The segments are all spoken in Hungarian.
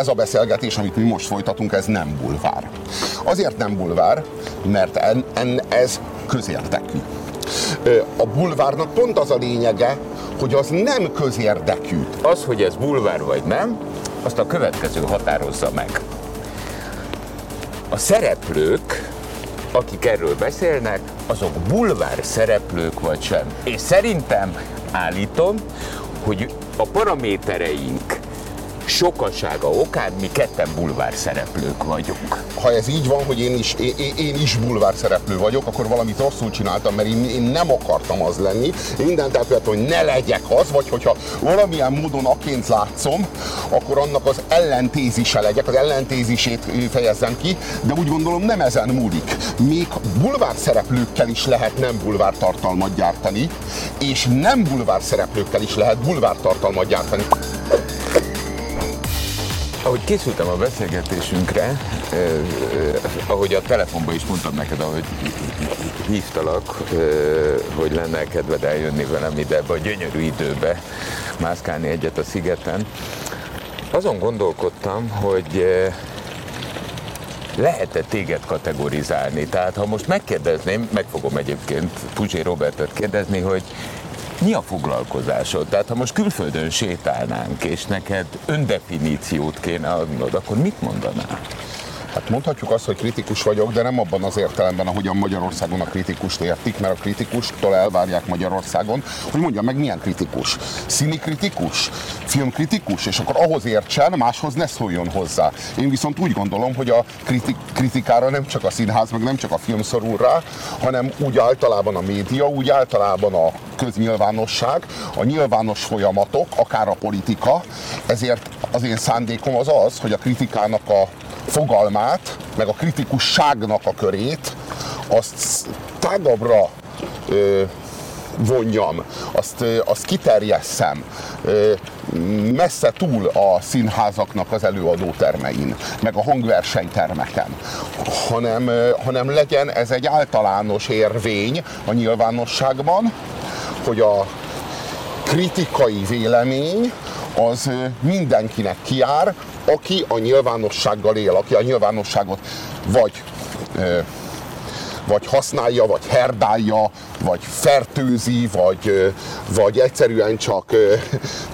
ez a beszélgetés, amit mi most folytatunk, ez nem bulvár. Azért nem bulvár, mert en, en, ez közérdekű. A bulvárnak pont az a lényege, hogy az nem közérdekű. Az, hogy ez bulvár vagy nem, azt a következő határozza meg. A szereplők, akik erről beszélnek, azok bulvár szereplők vagy sem. És szerintem állítom, hogy a paramétereink sokasága okán mi ketten bulvár szereplők vagyunk. Ha ez így van, hogy én is, én, én is bulvár szereplő vagyok, akkor valamit rosszul csináltam, mert én, én nem akartam az lenni. Én mindent elkövettem, hogy ne legyek az, vagy hogyha valamilyen módon aként látszom, akkor annak az ellentézise legyek, az ellentézisét fejezzem ki, de úgy gondolom nem ezen múlik. Még bulvár szereplőkkel is lehet nem bulvár tartalmat gyártani, és nem bulvár szereplőkkel is lehet bulvár tartalmat gyártani. Ahogy készültem a beszélgetésünkre, eh, eh, ahogy a telefonban is mondtam neked, ahogy hívtalak, eh, hogy lenne kedved eljönni velem ide ebbe a gyönyörű időbe, mászkálni egyet a szigeten, azon gondolkodtam, hogy eh, lehet-e téged kategorizálni? Tehát ha most megkérdezném, meg fogom egyébként Puzsé Robertet kérdezni, hogy mi a foglalkozásod? Tehát ha most külföldön sétálnánk, és neked öndefiníciót kéne adnod, akkor mit mondanál? Hát mondhatjuk azt, hogy kritikus vagyok, de nem abban az értelemben, ahogyan Magyarországon a kritikust értik, mert a kritikustól elvárják Magyarországon, hogy mondja meg milyen kritikus. Színi kritikus, filmkritikus, és akkor ahhoz értsen, máshoz ne szóljon hozzá. Én viszont úgy gondolom, hogy a kritik, kritikára nem csak a színház, meg nem csak a film szorul rá, hanem úgy általában a média, úgy általában a köznyilvánosság, a nyilvános folyamatok, akár a politika, ezért az én szándékom az az, hogy a kritikának a fogalmát, meg a kritikusságnak a körét, azt tágabbra ö, vonjam, azt, azt kiterjesszem messze túl a színházaknak az előadótermein, meg a hangversenytermeken, hanem, hanem legyen ez egy általános érvény a nyilvánosságban, hogy a kritikai vélemény az mindenkinek kiár, aki a nyilvánossággal él, aki a nyilvánosságot vagy vagy használja, vagy herdálja, vagy fertőzi, vagy, vagy egyszerűen csak,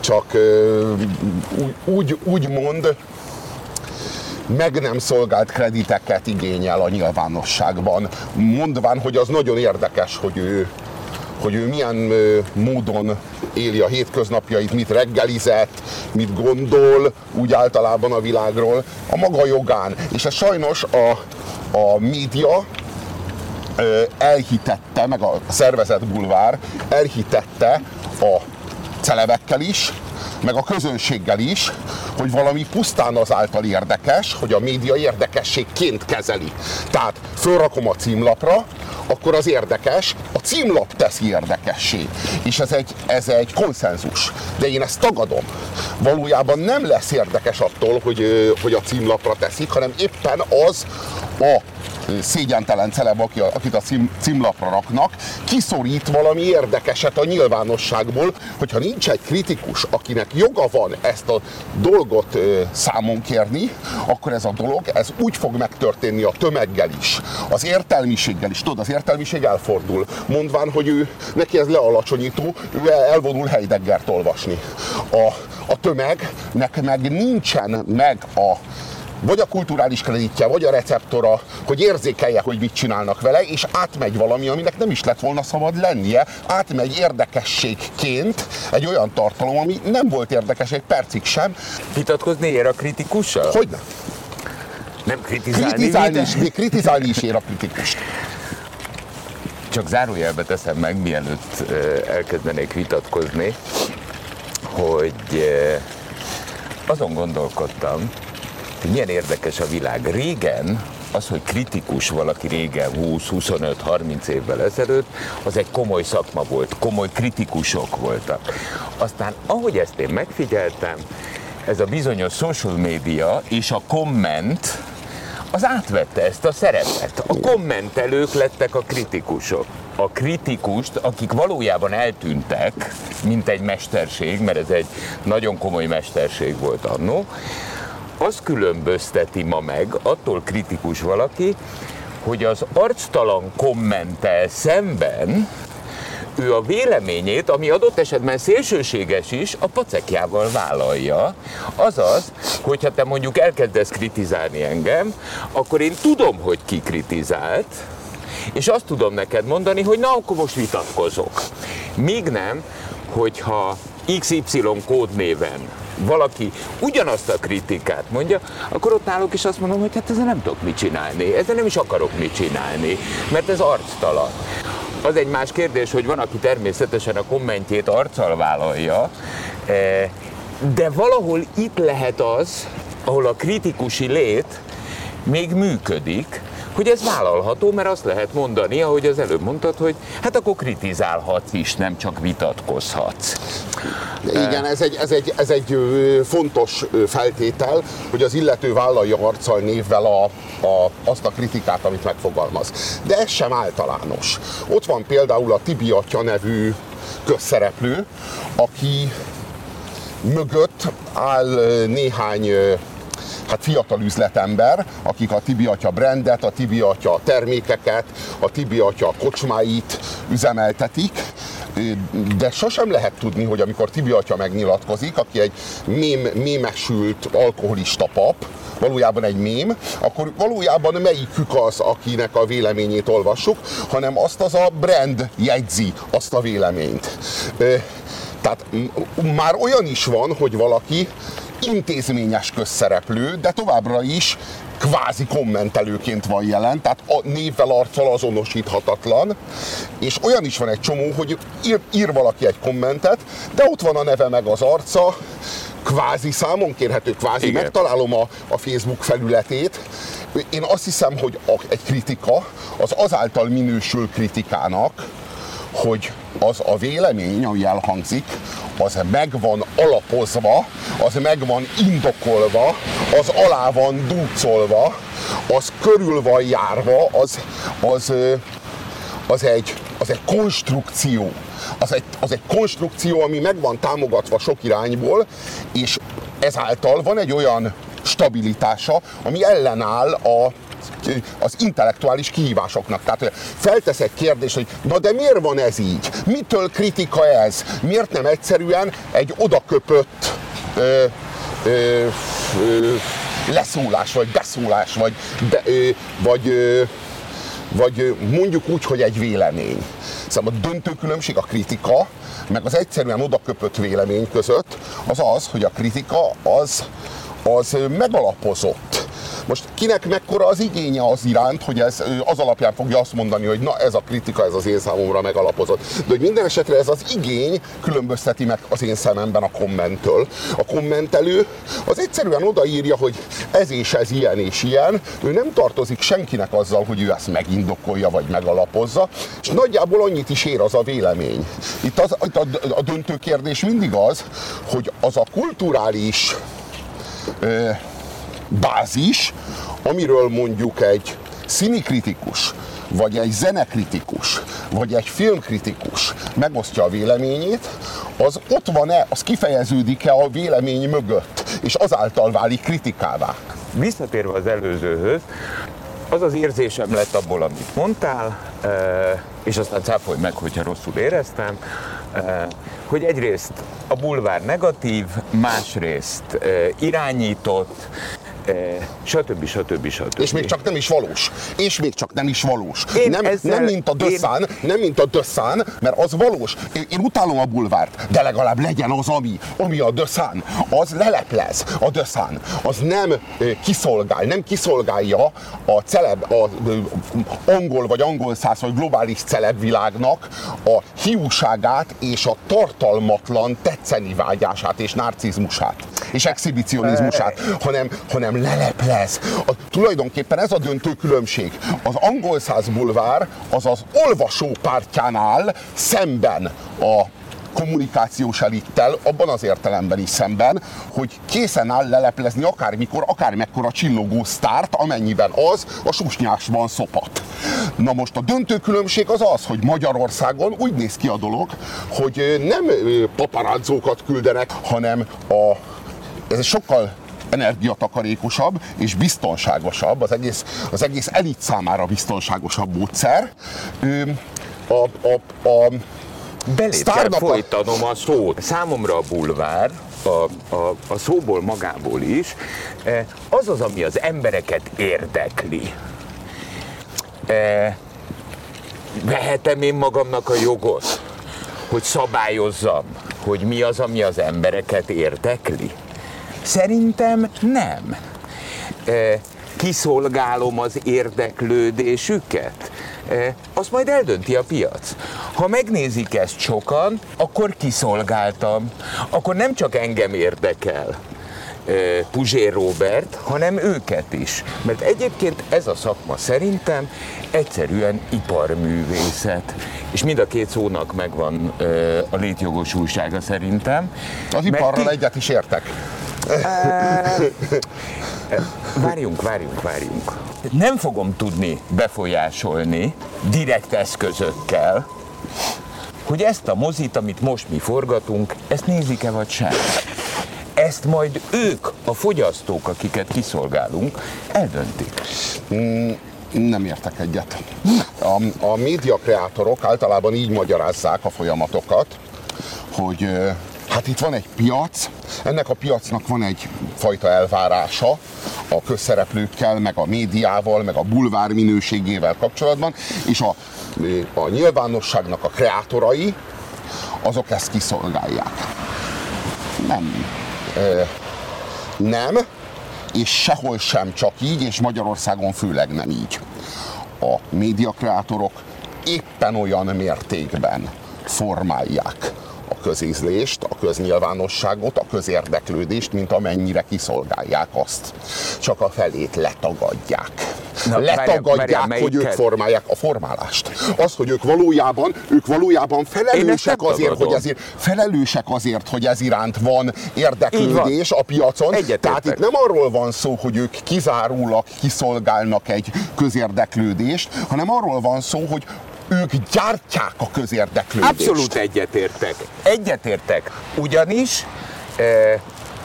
csak úgy, úgy mond, meg nem szolgált krediteket igényel a nyilvánosságban, mondván, hogy az nagyon érdekes, hogy ő, hogy ő milyen módon éli a hétköznapjait, mit reggelizett, mit gondol úgy általában a világról, a maga jogán. És ez sajnos a, a média elhitette, meg a szervezet bulvár elhitette a celebekkel is, meg a közönséggel is, hogy valami pusztán azáltal érdekes, hogy a média érdekességként kezeli. Tehát fölrakom a címlapra, akkor az érdekes, a címlap teszi érdekessé. És ez egy, ez egy konszenzus. De én ezt tagadom. Valójában nem lesz érdekes attól, hogy, hogy a címlapra teszik, hanem éppen az a szégyentelen celeb, akit a cím, címlapra raknak, kiszorít valami érdekeset a nyilvánosságból, hogyha nincs egy kritikus, akinek joga van ezt a dolgot számon kérni, akkor ez a dolog, ez úgy fog megtörténni a tömeggel is, az értelmiséggel is. Tudod, az értelmiség elfordul, mondván, hogy ő, neki ez lealacsonyító, ő elvonul Heideggert olvasni. A, a tömegnek meg nincsen meg a vagy a kulturális kreditje, vagy a receptora, hogy érzékelje, hogy mit csinálnak vele, és átmegy valami, aminek nem is lett volna szabad lennie, átmegy érdekességként egy olyan tartalom, ami nem volt érdekes egy percig sem. Vitatkozni ér a kritikussal? Hogy nem? Kritizálni? Kritizálni is, még kritizálni is ér a kritikust. Csak zárójelbe teszem meg, mielőtt elkezdenék vitatkozni, hogy azon gondolkodtam, milyen érdekes a világ. Régen az, hogy kritikus valaki régen, 20-25-30 évvel ezelőtt, az egy komoly szakma volt, komoly kritikusok voltak. Aztán, ahogy ezt én megfigyeltem, ez a bizonyos social media és a komment, az átvette ezt a szerepet. A kommentelők lettek a kritikusok. A kritikust, akik valójában eltűntek, mint egy mesterség, mert ez egy nagyon komoly mesterség volt annó, azt különbözteti ma meg, attól kritikus valaki, hogy az arctalan kommentel szemben ő a véleményét, ami adott esetben szélsőséges is, a pacekjával vállalja. Azaz, hogyha te mondjuk elkezdesz kritizálni engem, akkor én tudom, hogy ki kritizált, és azt tudom neked mondani, hogy na, akkor most vitatkozok. Míg nem, hogyha XY kódnéven valaki ugyanazt a kritikát mondja, akkor ott náluk is azt mondom, hogy hát ezzel nem tudok mit csinálni, ezzel nem is akarok mit csinálni, mert ez arctalan. Az egy más kérdés, hogy van, aki természetesen a kommentjét arccal vállalja, eh, de valahol itt lehet az, ahol a kritikusi lét még működik, hogy ez vállalható, mert azt lehet mondani, ahogy az előbb mondtad, hogy hát akkor kritizálhatsz is, nem csak vitatkozhatsz. Igen, ez egy, ez, egy, ez egy fontos feltétel, hogy az illető vállalja arccal névvel a, a, azt a kritikát, amit megfogalmaz. De ez sem általános. Ott van például a Tibi Atya nevű közszereplő, aki mögött áll néhány hát fiatal üzletember, akik a Tibi Atya brandet, a Tibi Atya termékeket, a Tibi Atya kocsmáit üzemeltetik, de sosem lehet tudni, hogy amikor Tibi atya megnyilatkozik, aki egy mém, mémesült alkoholista pap, valójában egy mém, akkor valójában melyikük az, akinek a véleményét olvassuk, hanem azt az a brand jegyzi azt a véleményt. Tehát már olyan is van, hogy valaki intézményes közszereplő, de továbbra is kvázi kommentelőként van jelen, tehát a névvel, arccal azonosíthatatlan, és olyan is van egy csomó, hogy ír, ír valaki egy kommentet, de ott van a neve meg az arca, kvázi számon kérhető, kvázi Igen. megtalálom a, a Facebook felületét. Én azt hiszem, hogy a, egy kritika az azáltal minősül kritikának, hogy az a vélemény, ami elhangzik, az meg van alapozva, az meg van indokolva, az alá van dúcolva, az körül van járva, az, az, az, egy, az egy konstrukció. Az egy, az egy konstrukció, ami meg van támogatva sok irányból, és ezáltal van egy olyan stabilitása, ami ellenáll a az intellektuális kihívásoknak. Tehát feltesz egy kérdés, hogy na de miért van ez így? Mitől kritika ez? Miért nem egyszerűen egy odaköpött ö, ö, ö, leszólás, vagy beszólás, vagy, be, ö, vagy, ö, vagy mondjuk úgy, hogy egy vélemény. Szóval a döntő különbség a kritika, meg az egyszerűen odaköpött vélemény között az az, hogy a kritika az, az megalapozott most kinek mekkora az igénye az iránt, hogy ez az alapján fogja azt mondani, hogy na ez a kritika, ez az én számomra megalapozott. De hogy minden esetre ez az igény különbözteti meg az én szememben a kommentől. A kommentelő az egyszerűen odaírja, hogy ez és ez ilyen és ilyen, ő nem tartozik senkinek azzal, hogy ő ezt megindokolja vagy megalapozza, és nagyjából annyit is ér az a vélemény. Itt, az, a, a döntő kérdés mindig az, hogy az a kulturális bázis, amiről mondjuk egy színikritikus, vagy egy zenekritikus, vagy egy filmkritikus megosztja a véleményét, az ott van-e, az kifejeződik-e a vélemény mögött, és azáltal válik kritikává. Visszatérve az előzőhöz, az az érzésem lett abból, amit mondtál, eh, és aztán cáfolj meg, hogyha rosszul éreztem, eh, hogy egyrészt a bulvár negatív, másrészt eh, irányított, stb. stb. stb. És még csak nem is valós. És még csak nem is valós. Én nem, ezzel, nem mint a Dösszán, én... nem mint a Dösszán, mert az valós. Én, én utálom a bulvárt, de legalább legyen az, ami, ami a Dösszán. Az leleplez a Dösszán. Az nem kiszolgál, nem kiszolgálja a celeb, a, a angol vagy angol száz vagy globális celebvilágnak a hiúságát és a tartalmatlan tetszeni vágyását és narcizmusát és exhibicionizmusát, hanem, hanem leleplez. A, tulajdonképpen ez a döntő különbség. Az angol száz bulvár az az olvasó pártjánál szemben a kommunikációs elittel, abban az értelemben is szemben, hogy készen áll leleplezni akármikor, akármekkora csillogó sztárt, amennyiben az a susnyásban szopat. Na most a döntő különbség az az, hogy Magyarországon úgy néz ki a dolog, hogy nem paparazzókat küldenek, hanem a ez egy sokkal energiatakarékosabb és biztonságosabb, az egész, az egész elit számára biztonságosabb módszer. A, a, a, Belét kell folytanom a szót. Számomra a bulvár, a, a, a szóból magából is, e, az az, ami az embereket érdekli. E, vehetem én magamnak a jogot, hogy szabályozzam, hogy mi az, ami az embereket érdekli? Szerintem nem. Kiszolgálom az érdeklődésüket? Azt majd eldönti a piac. Ha megnézik ezt sokan, akkor kiszolgáltam. Akkor nem csak engem érdekel, Puzsér Robert, hanem őket is. Mert egyébként ez a szakma szerintem egyszerűen iparművészet. És mind a két szónak megvan a létjogosultsága szerintem. Az iparral ti... egyet is értek. Várjunk, várjunk, várjunk. Nem fogom tudni befolyásolni direkt eszközökkel, hogy ezt a mozit, amit most mi forgatunk, ezt nézik-e vagy sem. Ezt majd ők, a fogyasztók, akiket kiszolgálunk, eldöntik. Mm, nem értek egyet. A, a médiakreátorok általában így magyarázzák a folyamatokat, hogy hát itt van egy piac, ennek a piacnak van egy fajta elvárása a közszereplőkkel, meg a médiával, meg a bulvár minőségével kapcsolatban, és a, a nyilvánosságnak a kreátorai, azok ezt kiszolgálják. Nem. Nem, és sehol sem csak így, és Magyarországon főleg nem így. A médiakreátorok éppen olyan mértékben formálják közízlést, a köznyilvánosságot, a közérdeklődést, mint amennyire kiszolgálják azt. Csak a felét letagadják. Na, letagadják, várjál, hogy ők formálják a formálást. Az, hogy ők valójában, ők valójában felelősek azért, hogy ezért, felelősek azért, hogy ez iránt van érdeklődés van. a piacon. Egyetértek. Tehát itt nem arról van szó, hogy ők kizárólag kiszolgálnak egy közérdeklődést, hanem arról van szó, hogy ők gyártják a közérdeklődést. Abszolút egyetértek. Egyetértek. Ugyanis e,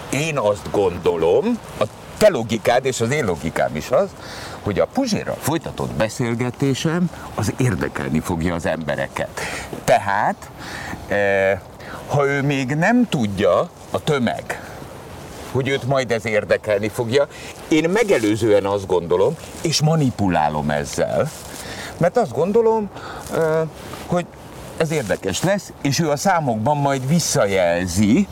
én azt gondolom, a te logikád és az én logikám is az, hogy a Puzsérral folytatott beszélgetésem az érdekelni fogja az embereket. Tehát, e, ha ő még nem tudja, a tömeg, hogy őt majd ez érdekelni fogja, én megelőzően azt gondolom, és manipulálom ezzel, mert azt gondolom, hogy ez érdekes lesz, és ő a számokban majd visszajelzi,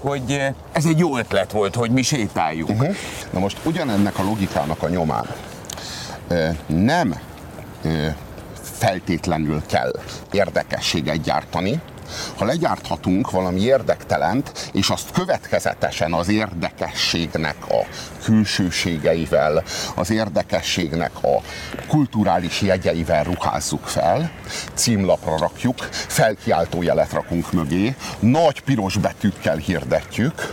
hogy ez egy jó ötlet volt, hogy mi sétáljunk. Uh-huh. Na most ugyanennek a logikának a nyomán nem feltétlenül kell érdekességet gyártani, ha legyárthatunk valami érdektelent, és azt következetesen az érdekességnek a külsőségeivel, az érdekességnek a kulturális jegyeivel ruházzuk fel, címlapra rakjuk, felkiáltójelet rakunk mögé, nagy piros betűkkel hirdetjük,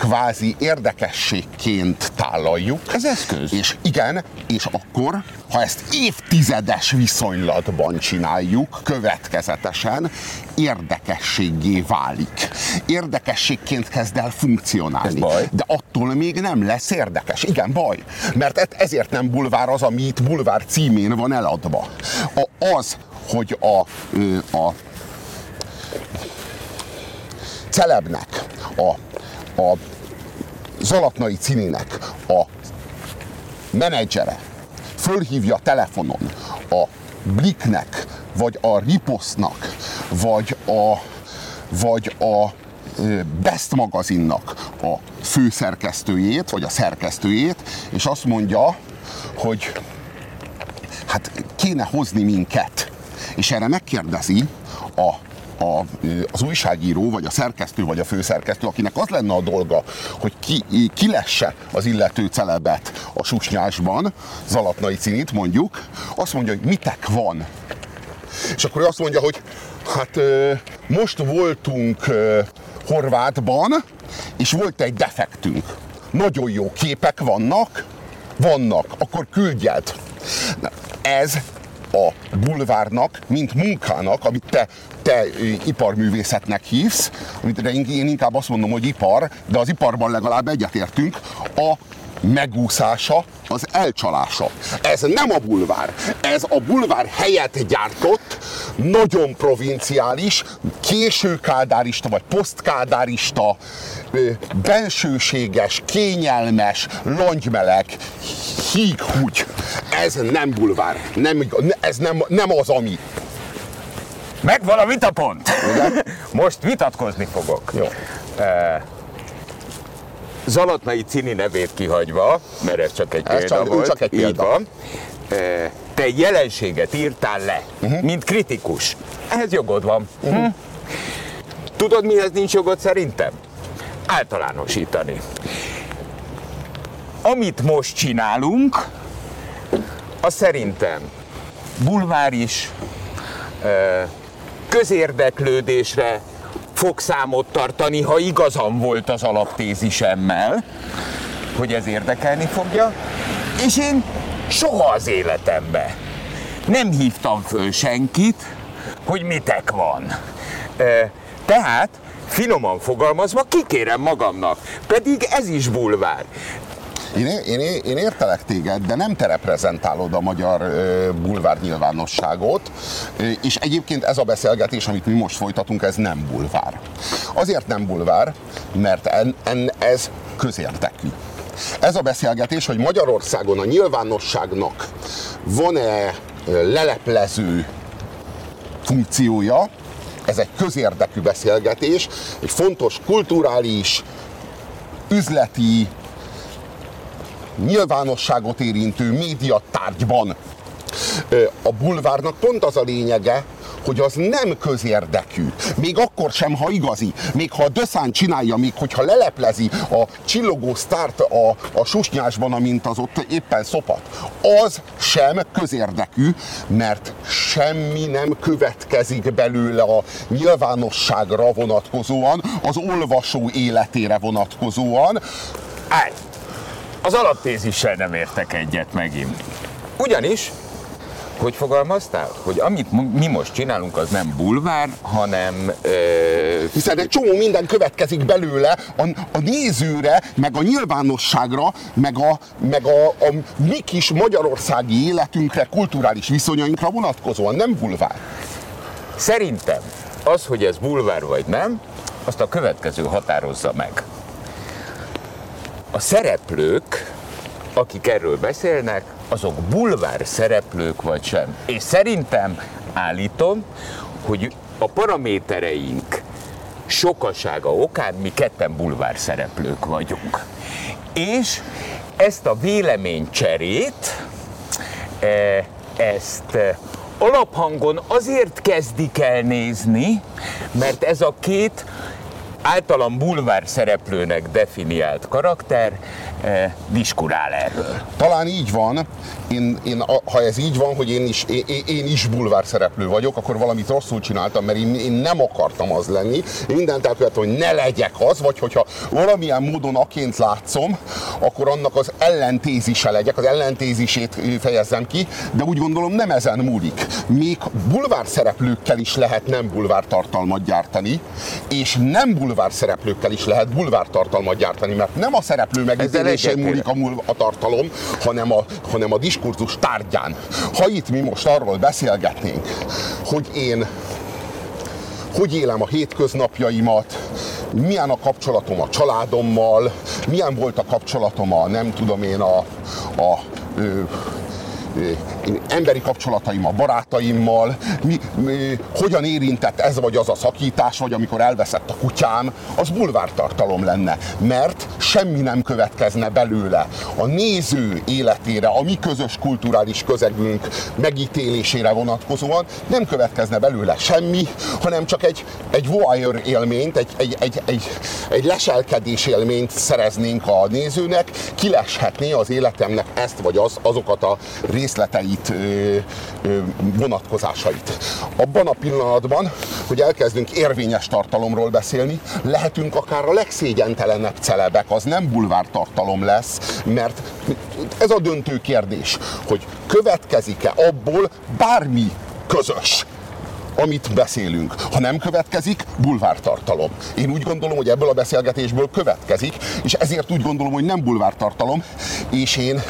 kvázi érdekességként tálaljuk. Ez eszköz. És igen, és akkor, ha ezt évtizedes viszonylatban csináljuk, következetesen, érdekességé válik. Érdekességként kezd el funkcionálni. De attól még nem lesz érdekes. Igen, baj. Mert e- ezért nem bulvár az, ami itt bulvár címén van eladva. A, az, hogy a, a celebnek, a a Zalatnai Cininek a menedzsere fölhívja telefonon a Bliknek, vagy a Riposznak, vagy a, vagy a Best magazinnak a főszerkesztőjét, vagy a szerkesztőjét, és azt mondja, hogy hát kéne hozni minket. És erre megkérdezi a a, az újságíró, vagy a szerkesztő, vagy a főszerkesztő, akinek az lenne a dolga, hogy ki, ki lesse az illető celebet a susnyásban, Zalatnai Cinit mondjuk, azt mondja, hogy mitek van. És akkor ő azt mondja, hogy hát most voltunk Horvátban, és volt egy defektünk. Nagyon jó képek vannak, vannak, akkor küldjed. Ez a bulvárnak, mint munkának, amit te, te iparművészetnek hívsz, amit én inkább azt mondom, hogy ipar, de az iparban legalább egyetértünk, a megúszása, az elcsalása. Ez nem a bulvár. Ez a bulvár helyett gyártott, nagyon provinciális, későkádárista vagy posztkádárista, bensőséges, kényelmes, longymeleg, híghúgy. Ez nem bulvár. Nem, ez nem, nem az, ami. Megvan a vitapont. Most vitatkozni fogok. Jó. Uh, Zalatnai Cini nevét kihagyva, mert ez csak egy ez példa csak, volt, csak egy példa. így van, te egy jelenséget írtál le, uh-huh. mint kritikus. Ehhez jogod van. Uh-huh. Tudod, mihez nincs jogod szerintem? Általánosítani. Amit most csinálunk, az szerintem bulváris, közérdeklődésre fog számot tartani, ha igazam volt az alaptézisemmel, hogy ez érdekelni fogja, és én soha az életembe nem hívtam föl senkit, hogy mitek van. Tehát finoman fogalmazva kikérem magamnak, pedig ez is bulvár. Én, én, én értelek téged, de nem te reprezentálod a magyar bulvár nyilvánosságot, és egyébként ez a beszélgetés, amit mi most folytatunk, ez nem bulvár. Azért nem bulvár, mert en, en, ez közértekű. Ez a beszélgetés, hogy Magyarországon a nyilvánosságnak van-e leleplező funkciója, ez egy közérdekű beszélgetés, egy fontos kulturális, üzleti, nyilvánosságot érintő médiatárgyban a bulvárnak pont az a lényege, hogy az nem közérdekű. Még akkor sem, ha igazi. Még ha a Döszán csinálja, még hogyha leleplezi a csillogó sztárt a, a susnyásban, amint az ott éppen szopat, az sem közérdekű, mert semmi nem következik belőle a nyilvánosságra vonatkozóan, az olvasó életére vonatkozóan. Állj! Az alaptézissel nem értek egyet megint. Ugyanis, hogy fogalmaztál? Hogy amit mi most csinálunk, az nem bulvár, hanem... Ö... Hiszen egy csomó minden következik belőle a, a nézőre, meg a nyilvánosságra, meg a, meg a, a mi kis magyarországi életünkre, kulturális viszonyainkra vonatkozóan, nem bulvár. Szerintem az, hogy ez bulvár vagy nem, azt a következő határozza meg a szereplők, akik erről beszélnek, azok bulvár szereplők vagy sem. És szerintem állítom, hogy a paramétereink sokasága okán mi ketten bulvár szereplők vagyunk. És ezt a véleménycserét, e, ezt alaphangon azért kezdik el nézni, mert ez a két általam bulvár szereplőnek definiált karakter eh, diskurál erről. Talán így van. Én, én, ha ez így van, hogy én is, én, én is bulvár szereplő vagyok, akkor valamit rosszul csináltam, mert én, én nem akartam az lenni. Én mindent elkövettem, hogy ne legyek az, vagy hogyha valamilyen módon aként látszom, akkor annak az ellentézise legyek, az ellentézisét fejezzem ki, de úgy gondolom nem ezen múlik. Még bulvár szereplőkkel is lehet nem bulvár tartalmat gyártani, és nem bulvár szereplőkkel is lehet bulvár tartalmat gyártani, mert nem a szereplő megítélésén múlik a, a tartalom, hanem a, hanem a diskurzus tárgyán. Ha itt mi most arról beszélgetnénk, hogy én hogy élem a hétköznapjaimat, milyen a kapcsolatom a családommal, milyen volt a kapcsolatom a nem tudom én a, a, a emberi kapcsolataim a barátaimmal, mi, mi, hogyan érintett ez vagy az a szakítás, vagy amikor elveszett a kutyám, az bulvártartalom lenne, mert semmi nem következne belőle. A néző életére, a mi közös kulturális közegünk megítélésére vonatkozóan nem következne belőle semmi, hanem csak egy, egy voyeur élményt, egy, egy, egy, egy, egy leselkedés élményt szereznénk a nézőnek, kileshetné az életemnek ezt vagy az, azokat a részleteit, vonatkozásait. Abban a pillanatban, hogy elkezdünk érvényes tartalomról beszélni, lehetünk akár a legszégyentelenebb celebek, az nem bulvár tartalom lesz, mert ez a döntő kérdés, hogy következik-e abból bármi közös amit beszélünk. Ha nem következik, bulvártartalom. Én úgy gondolom, hogy ebből a beszélgetésből következik, és ezért úgy gondolom, hogy nem bulvártartalom, és én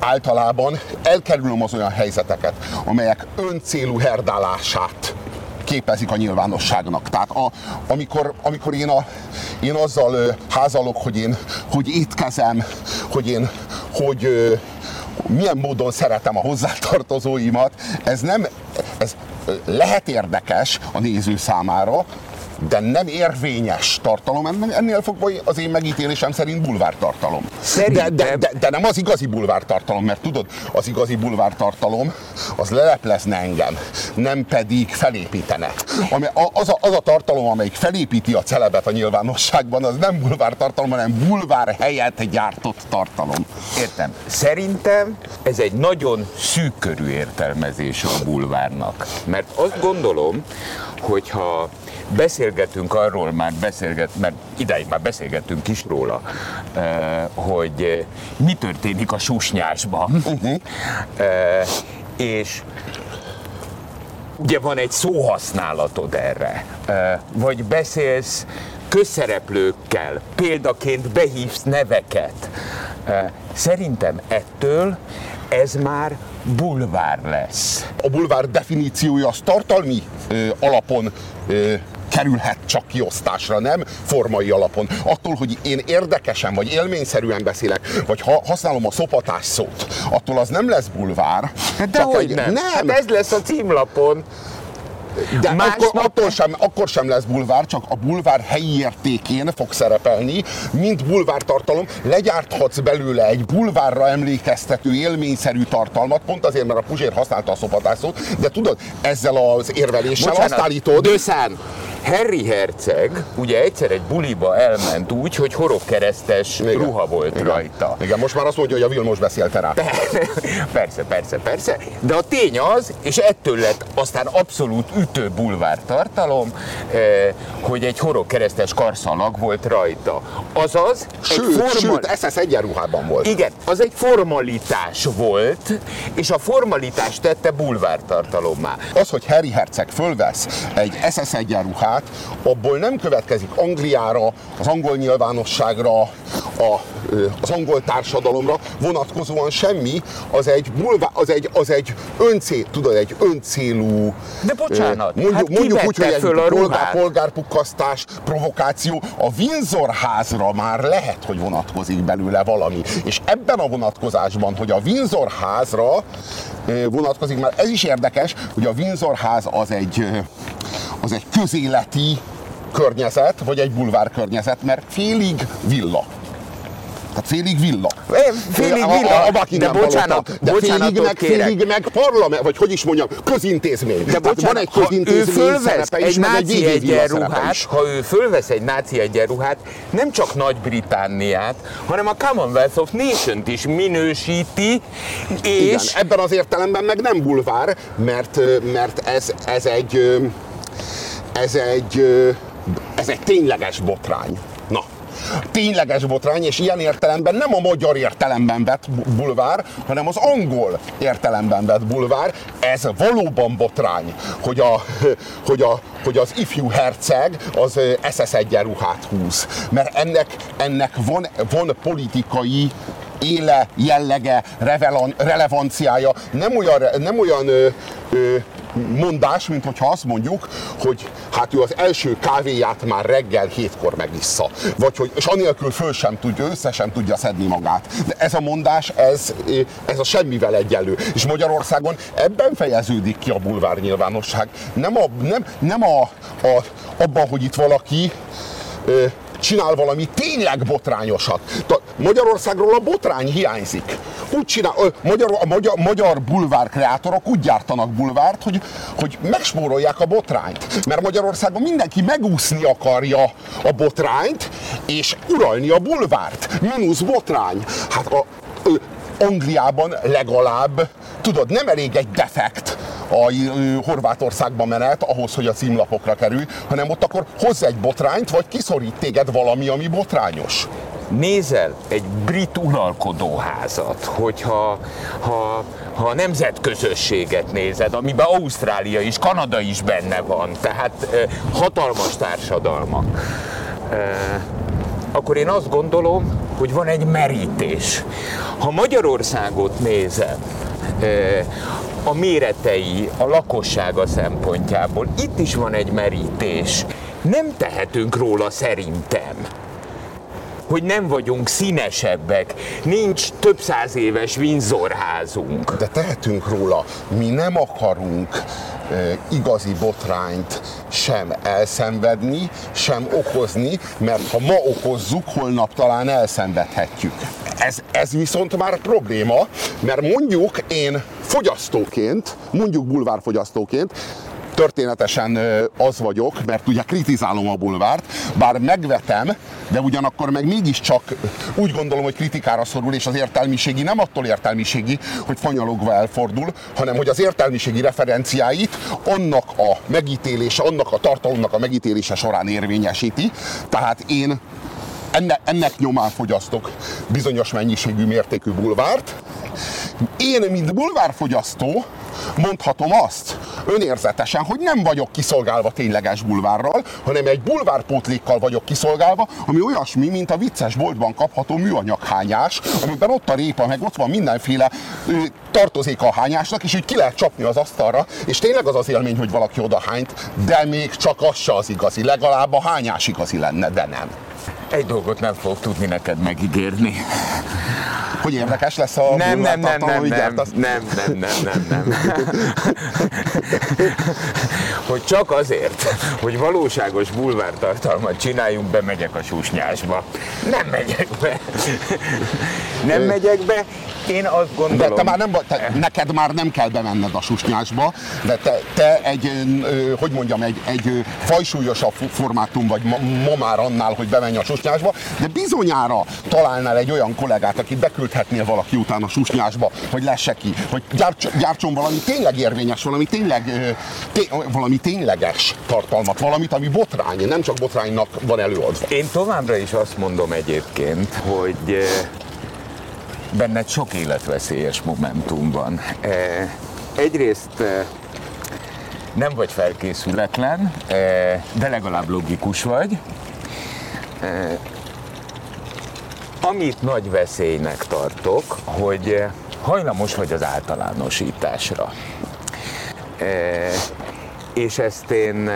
általában elkerülöm az olyan helyzeteket, amelyek öncélú herdálását képezik a nyilvánosságnak. Tehát a, amikor, amikor én, a, én azzal házalok, hogy én hogy étkezem, hogy én hogy milyen módon szeretem a hozzátartozóimat, ez nem, ez lehet érdekes a néző számára, de nem érvényes tartalom, ennél fogva az én megítélésem szerint bulvártartalom. De, de, de, de nem az igazi bulvártartalom, mert tudod, az igazi bulvártartalom az leleplezne engem, nem pedig felépítene. Ami, az, a, az a tartalom, amelyik felépíti a celebet a nyilvánosságban, az nem bulvártartalom, hanem bulvár helyett gyártott tartalom. Értem. Szerintem ez egy nagyon szűkörű értelmezés a bulvárnak. Mert azt gondolom, hogyha beszélgetünk arról, már beszélget, mert ideig már beszélgettünk is róla, eh, hogy eh, mi történik a susnyásban. Uh-huh. És ugye van egy szóhasználatod erre, vagy beszélsz közszereplőkkel, példaként behívsz neveket. Szerintem ettől ez már bulvár lesz. A bulvár definíciója az tartalmi ö, alapon ö, kerülhet csak kiosztásra, nem formai alapon. Attól, hogy én érdekesen vagy élményszerűen beszélek, vagy ha használom a szopatás szót, attól az nem lesz bulvár. De hogy nem. nem. Hát ez lesz a címlapon. De Másnap... akkor, attól sem, akkor sem lesz bulvár, csak a bulvár helyi értékén fog szerepelni, mint bulvár tartalom. Legyárthatsz belőle egy bulvárra emlékeztető élményszerű tartalmat, pont azért, mert a Puzsér használta a szopatászót, de tudod, ezzel az érveléssel Bocsánat, azt állítod... Döszán, Harry Herceg ugye egyszer egy buliba elment úgy, hogy horogkeresztes Igen. ruha volt Igen. rajta. Igen, most már azt mondja, hogy a Vilmos beszélte rá. persze, persze, persze. De a tény az, és ettől lett aztán abszolút ütő bulvár tartalom, eh, hogy egy horogkeresztes karszalag volt rajta. Azaz, sőt, egy formal... sőt, SS egyenruhában volt. Igen, az egy formalitás volt, és a formalitás tette bulvár tartalommá. Az, hogy Harry Herceg fölvesz egy SS egyenruhát, át, abból nem következik Angliára, az angol nyilvánosságra, a, az angol társadalomra vonatkozóan semmi, az egy, bulvá, az egy, az egy öncél, tudod, egy öncélú... De bocsánat, mondjuk, hát mondjuk úgy, hogy egy polgár, polgárpukkasztás, provokáció, a Windsor házra már lehet, hogy vonatkozik belőle valami. És ebben a vonatkozásban, hogy a Windsor házra vonatkozik, mert ez is érdekes, hogy a Windsor ház az egy, az egy közéleti környezet, vagy egy bulvár környezet, mert félig villa. Tehát félig villa. Félig villa, a, a, a de bocsánat, de félig meg, félig meg parlament, vagy hogy is mondjam, közintézmény. De bocsánat, van egy közintézmény ő fölvesz egy is, náci egy egyenruhát, ha ő fölvesz egy náci egyenruhát, nem csak Nagy-Britániát, hanem a Commonwealth of Nations is minősíti, és... Igen, ebben az értelemben meg nem bulvár, mert, mert ez, ez egy ez egy, ez egy tényleges botrány. Tényleges botrány, és ilyen értelemben nem a magyar értelemben vett bulvár, hanem az angol értelemben vett bulvár. Ez valóban botrány, hogy, a, hogy, a, hogy az ifjú herceg az SS egyenruhát húz. Mert ennek, ennek van, van politikai éle, jellege, revelan, relevanciája, nem olyan, nem olyan ö, ö, mondás, mint hogyha azt mondjuk, hogy hát ő az első kávéját már reggel hétkor megissza. Vagy hogy, és anélkül föl sem tudja, össze sem tudja szedni magát. De ez a mondás, ez, ez a semmivel egyenlő. És Magyarországon ebben fejeződik ki a bulvár nyilvánosság. Nem, a, nem, nem a, a, abban, hogy itt valaki csinál valami tényleg botrányosat. Magyarországról a botrány hiányzik. Úgy csinál, a magyar, a magyar, magyar bulvár kreátorok úgy gyártanak bulvárt, hogy, hogy megspórolják a botrányt. Mert Magyarországon mindenki megúszni akarja a botrányt, és uralni a bulvárt. Minusz botrány. Hát a, Angliában legalább, tudod, nem elég egy defekt, a Horvátországba menet ahhoz, hogy a címlapokra kerülj, hanem ott akkor hozz egy botrányt, vagy kiszorít téged valami, ami botrányos. Nézel egy brit uralkodóházat, hogyha ha, ha nemzetközösséget nézed, amiben Ausztrália is, Kanada is benne van, tehát eh, hatalmas társadalmak, akkor én azt gondolom, hogy van egy merítés. Ha Magyarországot nézem, a méretei, a lakossága szempontjából. Itt is van egy merítés. Nem tehetünk róla szerintem hogy nem vagyunk színesebbek, nincs több száz éves Windsor házunk. De tehetünk róla, mi nem akarunk e, igazi botrányt sem elszenvedni, sem okozni, mert ha ma okozzuk, holnap talán elszenvedhetjük. Ez, ez viszont már probléma, mert mondjuk én fogyasztóként, mondjuk bulvárfogyasztóként, történetesen az vagyok, mert ugye kritizálom a bulvárt, bár megvetem, de ugyanakkor meg mégiscsak úgy gondolom, hogy kritikára szorul, és az értelmiségi nem attól értelmiségi, hogy fanyalogva elfordul, hanem hogy az értelmiségi referenciáit annak a megítélése, annak a tartalomnak a megítélése során érvényesíti. Tehát én ennek, ennek nyomán fogyasztok bizonyos mennyiségű mértékű bulvárt. Én, mint bulvárfogyasztó, mondhatom azt önérzetesen, hogy nem vagyok kiszolgálva tényleges bulvárral, hanem egy bulvárpótlékkal vagyok kiszolgálva, ami olyasmi, mint a vicces boltban kapható műanyaghányás, amiben ott a répa, meg ott van mindenféle ö, tartozék a hányásnak, és úgy ki lehet csapni az asztalra, és tényleg az az élmény, hogy valaki oda hányt, de még csak az se az igazi, legalább a hányás igazi lenne, de nem. Egy dolgot nem fogok tudni neked megígérni. Hogy érdekes lesz a nem, nem, nem, nem, nem, nem, nem, nem, nem, nem. hogy csak azért, hogy valóságos bulvártartalmat csináljunk, bemegyek a susnyásba. Nem megyek be. Nem megyek be, én azt gondolom... De te már nem, te, neked már nem kell bemenned a susnyásba, de te, te egy, hogy mondjam, egy, egy fajsúlyosabb formátum vagy ma, ma már annál, hogy bemenj a susnyásba, de bizonyára találnál egy olyan kollégát, akit beküldhetnél valaki után a susnyásba, hogy lesse ki, hogy gyárts, gyártson valami tényleg érvényes, valami tényleg, té, valami tényleges tartalmat, valamit, ami botrány, nem csak botránynak van előadva. Én továbbra is azt mondom egyébként, hogy benned sok életveszélyes momentum van. Egyrészt nem vagy felkészületlen, de legalább logikus vagy. Amit nagy veszélynek tartok, hogy hajlamos vagy az általánosításra. És ezt én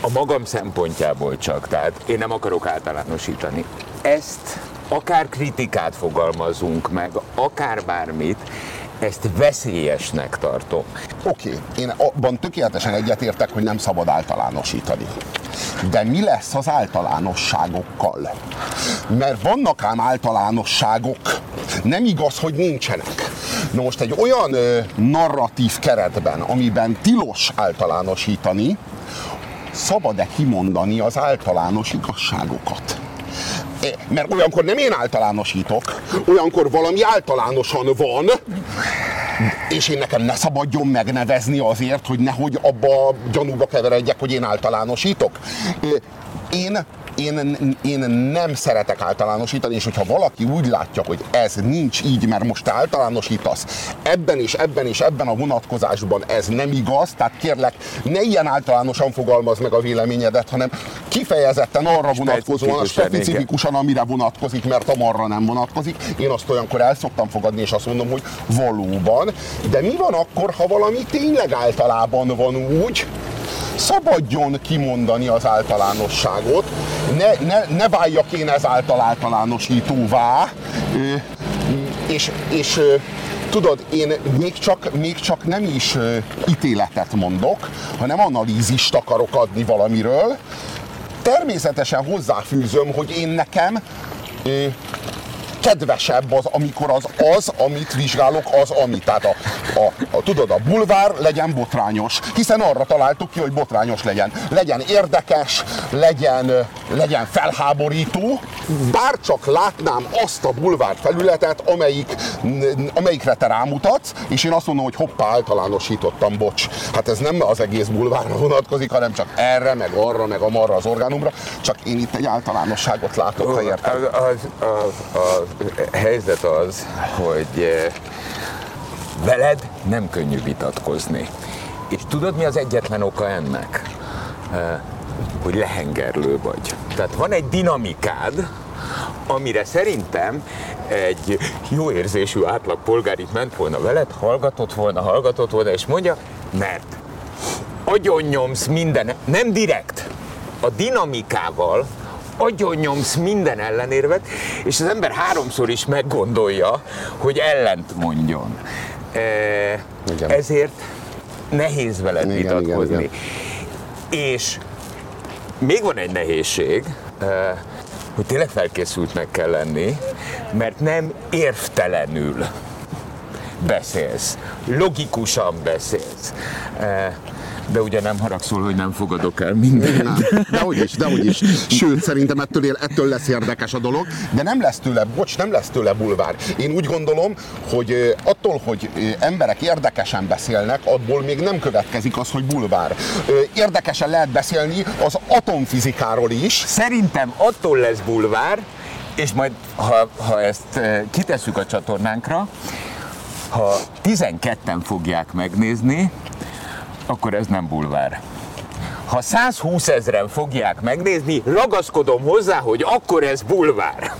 a magam szempontjából csak, tehát én nem akarok általánosítani. Ezt akár kritikát fogalmazunk meg, akár bármit, ezt veszélyesnek tartom. Oké, okay, én abban tökéletesen egyetértek, hogy nem szabad általánosítani. De mi lesz az általánosságokkal? Mert vannak ám általánosságok, nem igaz, hogy nincsenek. Na most egy olyan ö, narratív keretben, amiben tilos általánosítani, szabad-e kimondani az általános igazságokat? Mert olyankor nem én általánosítok, olyankor valami általánosan van, és én nekem ne szabadjon megnevezni azért, hogy nehogy abba gyanúba keveredjek, hogy én általánosítok. Én én, én nem szeretek általánosítani, és hogyha valaki úgy látja, hogy ez nincs így, mert most te általánosítasz, ebben és ebben és ebben a vonatkozásban ez nem igaz, tehát kérlek, ne ilyen általánosan fogalmaz meg a véleményedet, hanem kifejezetten arra vonatkozóan, specifikusan, amire vonatkozik, mert amarra nem vonatkozik. Én azt olyankor el szoktam fogadni, és azt mondom, hogy valóban, de mi van akkor, ha valami tényleg általában van úgy, szabadjon kimondani az általánosságot, ne, ne, ne váljak én ezáltal általánosítóvá, és, és tudod, én még csak, még csak nem is ítéletet mondok, hanem analízist akarok adni valamiről. Természetesen hozzáfűzöm, hogy én nekem kedvesebb az, amikor az az, amit vizsgálok, az ami. Tehát a, a, a, tudod, a bulvár legyen botrányos, hiszen arra találtuk ki, hogy botrányos legyen. Legyen érdekes, legyen, legyen felháborító, bár csak látnám azt a bulvár felületet, amelyik, amelyikre te rámutatsz, és én azt mondom, hogy hoppá, általánosítottam, bocs. Hát ez nem az egész bulvárra vonatkozik, hanem csak erre, meg arra, meg amarra az orgánumra, csak én itt egy általánosságot látok, ha érted. Az, az, az, a helyzet az, hogy eh, veled nem könnyű vitatkozni. És tudod, mi az egyetlen oka ennek? Eh, hogy lehengerlő vagy. Tehát van egy dinamikád, amire szerintem egy jó érzésű átlag polgár itt ment volna veled, hallgatott volna, hallgatott volna, és mondja, mert agyonnyomsz minden, nem direkt, a dinamikával agyonnyomsz minden ellenérvet, és az ember háromszor is meggondolja, hogy ellent mondjon. E, Igen. ezért nehéz veled Igen, igen, vitatkozni. igen. És még van egy nehézség, eh, hogy tényleg felkészültnek kell lenni, mert nem érvtelenül beszélsz, logikusan beszélsz. Eh, De ugye nem haragszol, hogy nem fogadok el mindent. Nem, dehogy is, dehogy is. Sőt, szerintem ettől, él- ettől lesz érdekes a dolog, de nem lesz tőle, bocs, nem lesz tőle bulvár. Én úgy gondolom, hogy attól, hogy emberek érdekesen beszélnek, abból még nem következik az, hogy bulvár. Érdekesen lehet beszélni az atomfizikáról is, Szerintem attól lesz bulvár, és majd, ha, ha ezt kitesszük a csatornánkra, ha 12-en fogják megnézni, akkor ez nem bulvár. Ha 120 ezeren fogják megnézni, ragaszkodom hozzá, hogy akkor ez bulvár.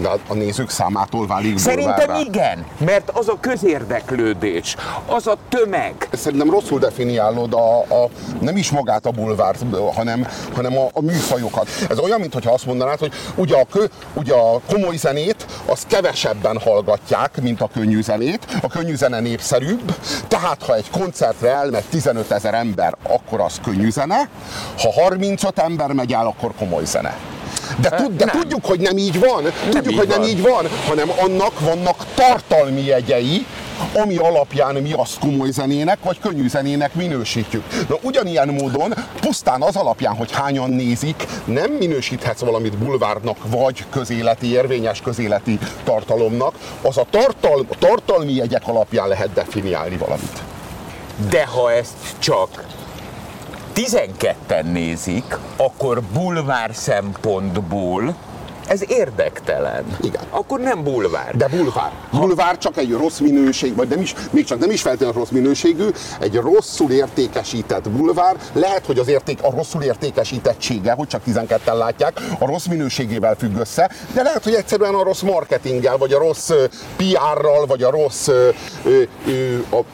De a nézők számától válik Szerintem bulvárrá. igen, mert az a közérdeklődés, az a tömeg. Szerintem rosszul definiálod a, a, nem is magát a bulvárt, hanem, hanem a, a műfajokat. Ez olyan, mintha azt mondanád, hogy ugye a, kö, ugye a komoly zenét az kevesebben hallgatják, mint a könnyű zenét. A könnyű zene népszerűbb, tehát ha egy koncertre elmegy 15 ezer ember, akkor az könnyű zene. Ha 35 ember megy el, akkor komoly zene. De, tud, de nem. tudjuk, hogy nem így van. Tudjuk, így hogy nem van. így van, hanem annak vannak tartalmi jegyei, ami alapján mi azt komoly zenének, vagy könnyű zenének minősítjük. Na ugyanilyen módon, pusztán az alapján, hogy hányan nézik, nem minősíthetsz valamit bulvárnak, vagy közéleti, érvényes közéleti tartalomnak, az a tartal, tartalmi jegyek alapján lehet definiálni valamit. De ha ezt csak 12-en nézik, akkor bulvár szempontból ez érdektelen. Igen. Akkor nem bulvár. De bulvár. Bulvár csak egy rossz minőség, vagy nem is, még csak nem is feltétlenül rossz minőségű, egy rosszul értékesített bulvár. Lehet, hogy az érték, a rosszul értékesítettsége, hogy csak 12-en látják, a rossz minőségével függ össze, de lehet, hogy egyszerűen a rossz marketinggel, vagy a rossz PR-ral, vagy a rossz ö, ö, a-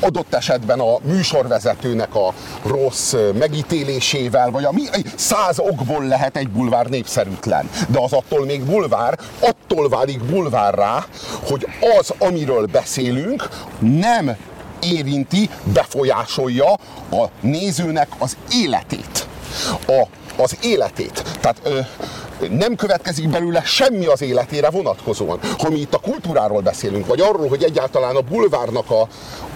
adott esetben a műsorvezetőnek a rossz megítélésével, vagy a mi, száz okból lehet egy bulvár népszerűtlen. De az attól még bulvár, attól válik bulvárrá, hogy az, amiről beszélünk, nem érinti, befolyásolja a nézőnek az életét. A, az életét. Tehát ö, nem következik belőle semmi az életére vonatkozóan. Ha mi itt a kultúráról beszélünk, vagy arról, hogy egyáltalán a bulvárnak a,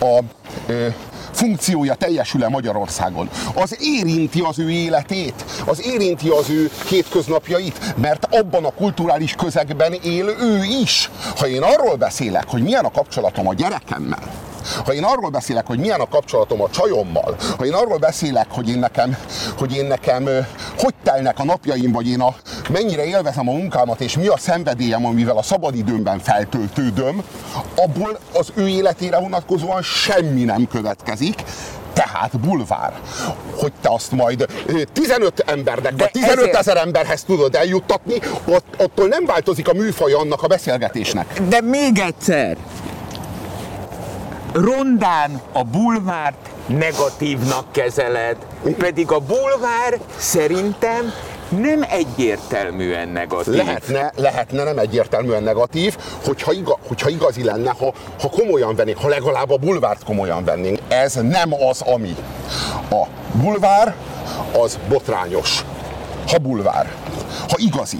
a ö, funkciója teljesül-e Magyarországon, az érinti az ő életét, az érinti az ő hétköznapjait, mert abban a kulturális közegben él ő is. Ha én arról beszélek, hogy milyen a kapcsolatom a gyerekemmel, ha én arról beszélek, hogy milyen a kapcsolatom a csajommal, ha én arról beszélek, hogy én nekem, hogy én nekem hogy telnek a napjaim, vagy én a, mennyire élvezem a munkámat, és mi a szenvedélyem, amivel a szabadidőmben feltöltődöm, abból az ő életére vonatkozóan semmi nem következik, tehát bulvár. Hogy te azt majd ö, 15 embernek, De vagy 15 ezért- ezer emberhez tudod eljuttatni, ott, attól nem változik a műfaja annak a beszélgetésnek. De még egyszer! Rondán a bulvárt negatívnak kezeled, pedig a bulvár szerintem nem egyértelműen negatív. Lehetne, lehetne nem egyértelműen negatív, hogyha, iga, hogyha igazi lenne, ha, ha komolyan vennénk, ha legalább a bulvárt komolyan vennénk. Ez nem az, ami. A bulvár az botrányos. Ha bulvár. Ha igazi.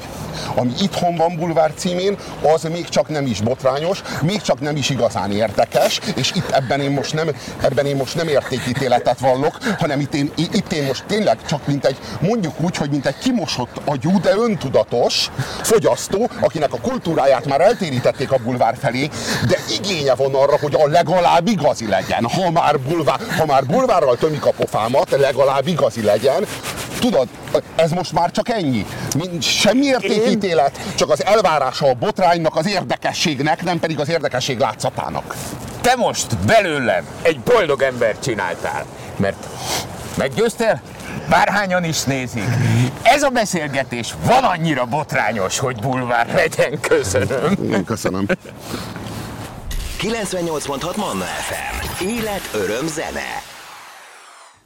Ami itthon van bulvár címén, az még csak nem is botrányos, még csak nem is igazán érdekes, és itt ebben én most nem, ebben én most nem értékítéletet vallok, hanem itt én, itt én most tényleg csak mint egy, mondjuk úgy, hogy mint egy kimosott agyú, de öntudatos fogyasztó, akinek a kultúráját már eltérítették a bulvár felé, de igénye van arra, hogy a legalább igazi legyen. Ha már, bulvár, ha már bulvárral tömik a pofámat, legalább igazi legyen. Tudod, ez most már csak ennyi. Semmi értékítélet, csak az elvárása a botránynak, az érdekességnek, nem pedig az érdekesség látszatának. Te most belőlem egy boldog ember csináltál, mert meggyőztél? Bárhányan is nézik. Ez a beszélgetés van annyira botrányos, hogy bulvár legyen. Köszönöm. Én köszönöm. 98.6 Manna FM. Élet, öröm, zene.